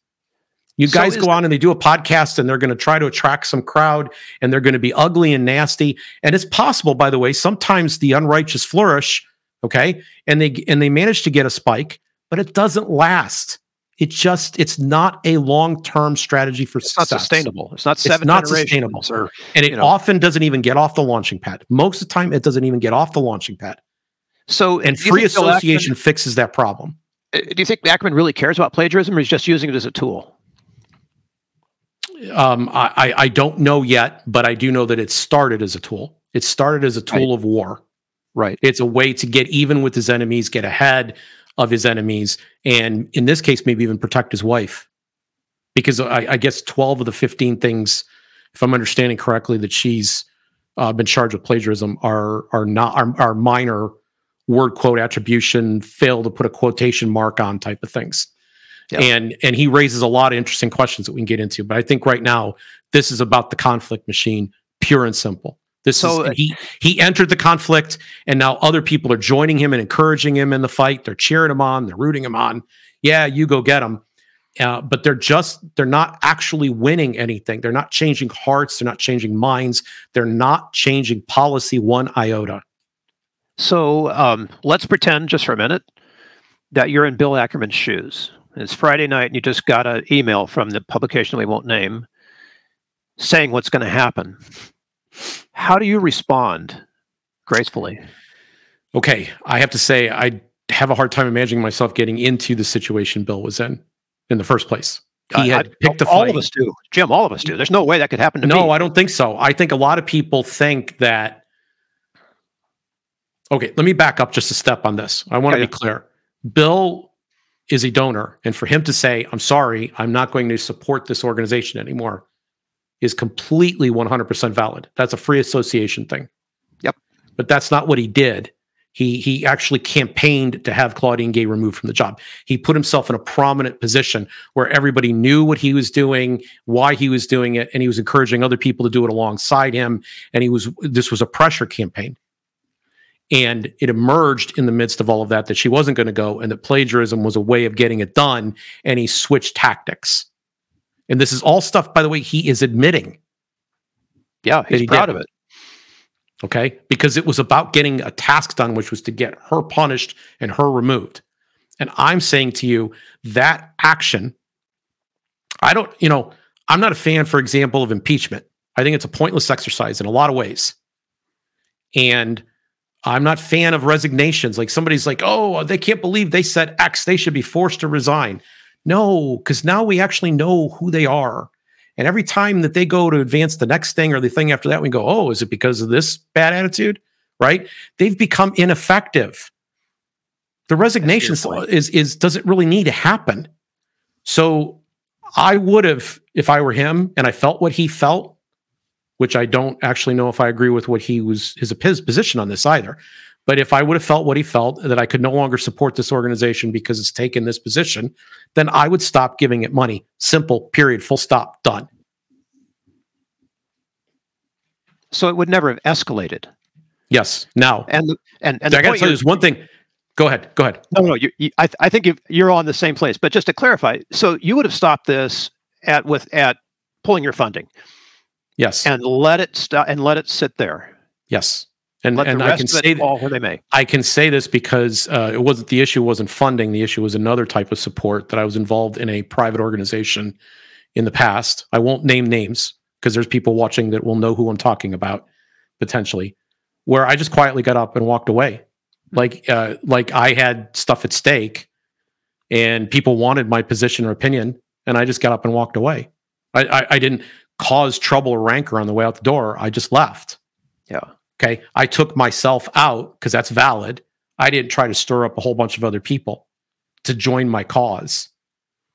You so guys go on and they do a podcast and they're going to try to attract some crowd and they're going to be ugly and nasty. And it's possible, by the way, sometimes the unrighteous flourish, okay? And they and they manage to get a spike, but it doesn't last. It just it's not a long-term strategy for it's success. not sustainable. It's not seven it's not sustainable. Or, and it know. often doesn't even get off the launching pad. Most of the time it doesn't even get off the launching pad. So and free association fixes that problem. Uh, do you think Ackerman really cares about plagiarism or he's just using it as a tool? Um, I, I don't know yet, but I do know that it started as a tool. It started as a tool right. of war. Right. It's a way to get even with his enemies, get ahead of his enemies, and in this case, maybe even protect his wife. Because I, I guess 12 of the 15 things, if I'm understanding correctly, that she's uh, been charged with plagiarism are are not are, are minor word quote attribution, fail to put a quotation mark on type of things. And and he raises a lot of interesting questions that we can get into. But I think right now this is about the conflict machine, pure and simple. This so, is uh, he he entered the conflict, and now other people are joining him and encouraging him in the fight. They're cheering him on, they're rooting him on. Yeah, you go get him. Uh, but they're just they're not actually winning anything. They're not changing hearts. They're not changing minds. They're not changing policy one iota. So um, let's pretend just for a minute that you're in Bill Ackerman's shoes. It's Friday night, and you just got an email from the publication we won't name saying what's going to happen. How do you respond gracefully? Okay, I have to say I have a hard time imagining myself getting into the situation Bill was in in the first place. He uh, had I, picked a all of us do, Jim. All of us do. There's no way that could happen to no, me. No, I don't think so. I think a lot of people think that. Okay, let me back up just a step on this. I want to be clear. Bill is a donor. And for him to say, I'm sorry, I'm not going to support this organization anymore is completely 100% valid. That's a free association thing. Yep. But that's not what he did. He he actually campaigned to have Claudine Gay removed from the job. He put himself in a prominent position where everybody knew what he was doing, why he was doing it, and he was encouraging other people to do it alongside him. And he was this was a pressure campaign. And it emerged in the midst of all of that that she wasn't going to go and that plagiarism was a way of getting it done. And he switched tactics. And this is all stuff, by the way, he is admitting. Yeah, he's he proud did. of it. Okay. Because it was about getting a task done, which was to get her punished and her removed. And I'm saying to you that action, I don't, you know, I'm not a fan, for example, of impeachment. I think it's a pointless exercise in a lot of ways. And I'm not fan of resignations. Like somebody's like, oh, they can't believe they said X. They should be forced to resign. No, because now we actually know who they are. And every time that they go to advance the next thing or the thing after that, we go, oh, is it because of this bad attitude? Right? They've become ineffective. The resignation is is doesn't really need to happen. So I would have, if I were him and I felt what he felt, which I don't actually know if I agree with what he was his, his position on this either. But if I would have felt what he felt that I could no longer support this organization because it's taken this position, then I would stop giving it money. Simple, period, full stop, done. So it would never have escalated. Yes. Now, and and and I got to tell you, there's one thing. Go ahead. Go ahead. No, no. You, you, I, I think you're on the same place. But just to clarify, so you would have stopped this at with at pulling your funding. Yes. And let it stop and let it sit there. Yes. And, let and I can say fall where they may. I can say this because uh, it wasn't the issue wasn't funding. The issue was another type of support that I was involved in a private organization in the past. I won't name names because there's people watching that will know who I'm talking about potentially. Where I just quietly got up and walked away like uh, like I had stuff at stake, and people wanted my position or opinion, and I just got up and walked away. I, I, I didn't cause trouble or rancor on the way out the door. I just left. Yeah. Okay. I took myself out because that's valid. I didn't try to stir up a whole bunch of other people to join my cause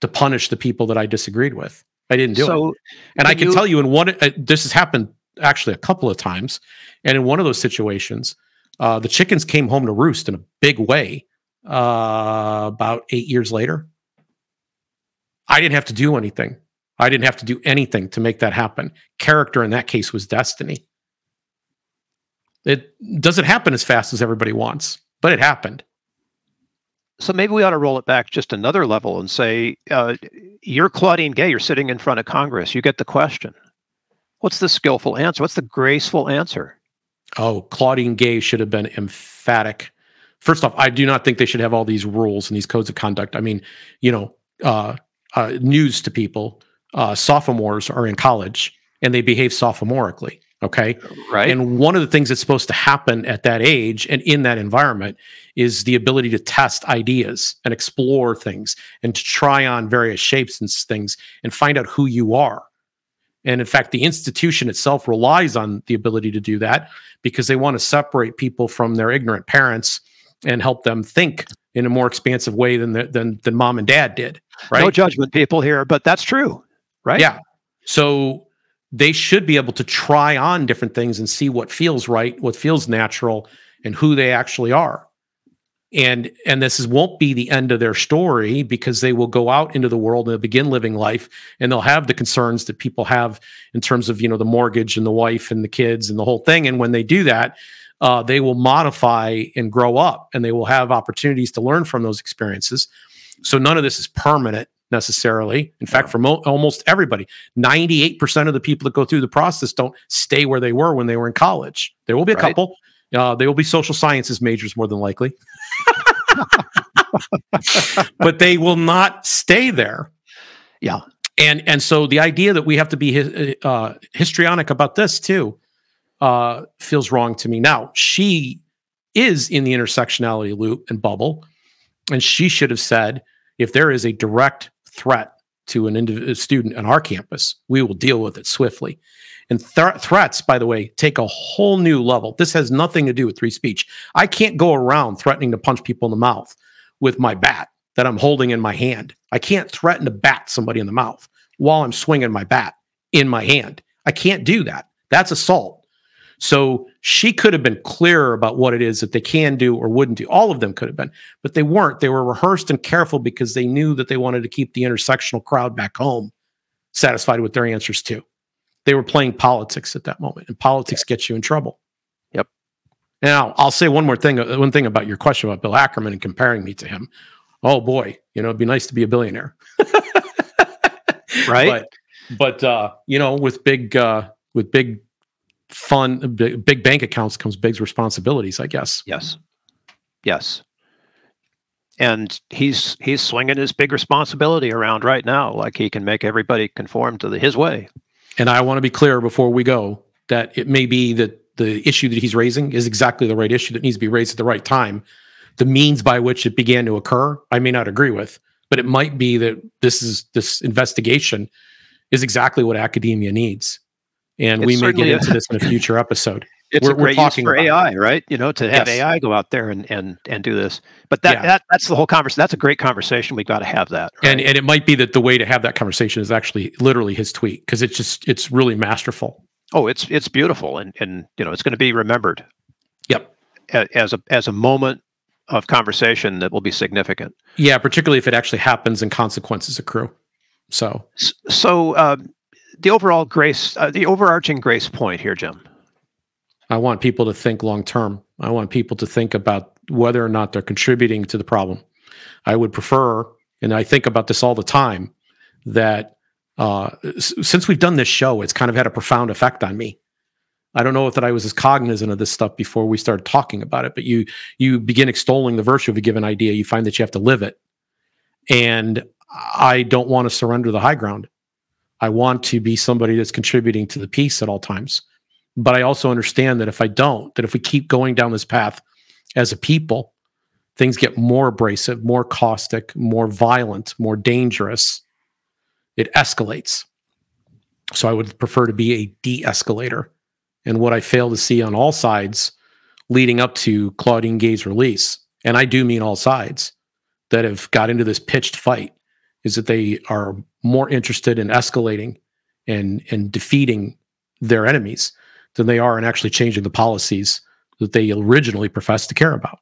to punish the people that I disagreed with. I didn't do so, it. And I can you, tell you in one, uh, this has happened actually a couple of times. And in one of those situations, uh, the chickens came home to roost in a big way uh, about eight years later. I didn't have to do anything. I didn't have to do anything to make that happen. Character in that case was destiny. It doesn't happen as fast as everybody wants, but it happened. So maybe we ought to roll it back just another level and say, uh, you're Claudine Gay, you're sitting in front of Congress, you get the question. What's the skillful answer? What's the graceful answer? Oh, Claudine Gay should have been emphatic. First off, I do not think they should have all these rules and these codes of conduct. I mean, you know, uh, uh, news to people. Uh, sophomores are in college and they behave sophomorically. Okay. Right. And one of the things that's supposed to happen at that age and in that environment is the ability to test ideas and explore things and to try on various shapes and things and find out who you are. And in fact, the institution itself relies on the ability to do that because they want to separate people from their ignorant parents and help them think in a more expansive way than the, than than mom and dad did. Right? No judgment, people here, but that's true, right? Yeah. So they should be able to try on different things and see what feels right, what feels natural, and who they actually are. And and this is, won't be the end of their story because they will go out into the world and they'll begin living life and they'll have the concerns that people have in terms of you know the mortgage and the wife and the kids and the whole thing. And when they do that, uh, they will modify and grow up and they will have opportunities to learn from those experiences. So none of this is permanent necessarily. In fact, for mo- almost everybody, 98% of the people that go through the process don't stay where they were when they were in college. There will be a right. couple. Uh, they will be social sciences majors more than likely. but they will not stay there. Yeah. And and so the idea that we have to be uh, histrionic about this too uh, feels wrong to me. Now she is in the intersectionality loop and bubble, and she should have said, if there is a direct threat to an indiv- student on our campus, we will deal with it swiftly. And th- threats, by the way, take a whole new level. This has nothing to do with free speech. I can't go around threatening to punch people in the mouth with my bat that I'm holding in my hand. I can't threaten to bat somebody in the mouth while I'm swinging my bat in my hand. I can't do that. That's assault. So she could have been clearer about what it is that they can do or wouldn't do. All of them could have been, but they weren't. They were rehearsed and careful because they knew that they wanted to keep the intersectional crowd back home satisfied with their answers too. They were playing politics at that moment, and politics yeah. gets you in trouble. Yep. Now, I'll say one more thing. Uh, one thing about your question about Bill Ackerman and comparing me to him. Oh boy, you know, it'd be nice to be a billionaire, right? But, but uh, you know, with big uh, with big fun big, big bank accounts comes big responsibilities i guess. Yes. Yes. And he's he's swinging his big responsibility around right now like he can make everybody conform to the, his way. And i want to be clear before we go that it may be that the issue that he's raising is exactly the right issue that needs to be raised at the right time. The means by which it began to occur i may not agree with but it might be that this is this investigation is exactly what academia needs and it's we may get into this in a future episode. It's we're, a great use for AI, it. right? You know, to have yes. AI go out there and and and do this. But that, yeah. that that's the whole conversation. That's a great conversation. We've got to have that. Right? And and it might be that the way to have that conversation is actually literally his tweet because it's just it's really masterful. Oh, it's it's beautiful, and and you know it's going to be remembered. Yep. As a as a moment of conversation that will be significant. Yeah, particularly if it actually happens and consequences accrue. So so. Uh, the overall grace, uh, the overarching grace point here, Jim? I want people to think long term. I want people to think about whether or not they're contributing to the problem. I would prefer, and I think about this all the time, that uh, s- since we've done this show, it's kind of had a profound effect on me. I don't know if that I was as cognizant of this stuff before we started talking about it, but you you begin extolling the virtue of a given idea, you find that you have to live it, and I don't want to surrender the high ground. I want to be somebody that's contributing to the peace at all times. But I also understand that if I don't, that if we keep going down this path as a people, things get more abrasive, more caustic, more violent, more dangerous. It escalates. So I would prefer to be a de escalator. And what I fail to see on all sides leading up to Claudine Gay's release, and I do mean all sides that have got into this pitched fight, is that they are more interested in escalating and, and defeating their enemies than they are in actually changing the policies that they originally professed to care about.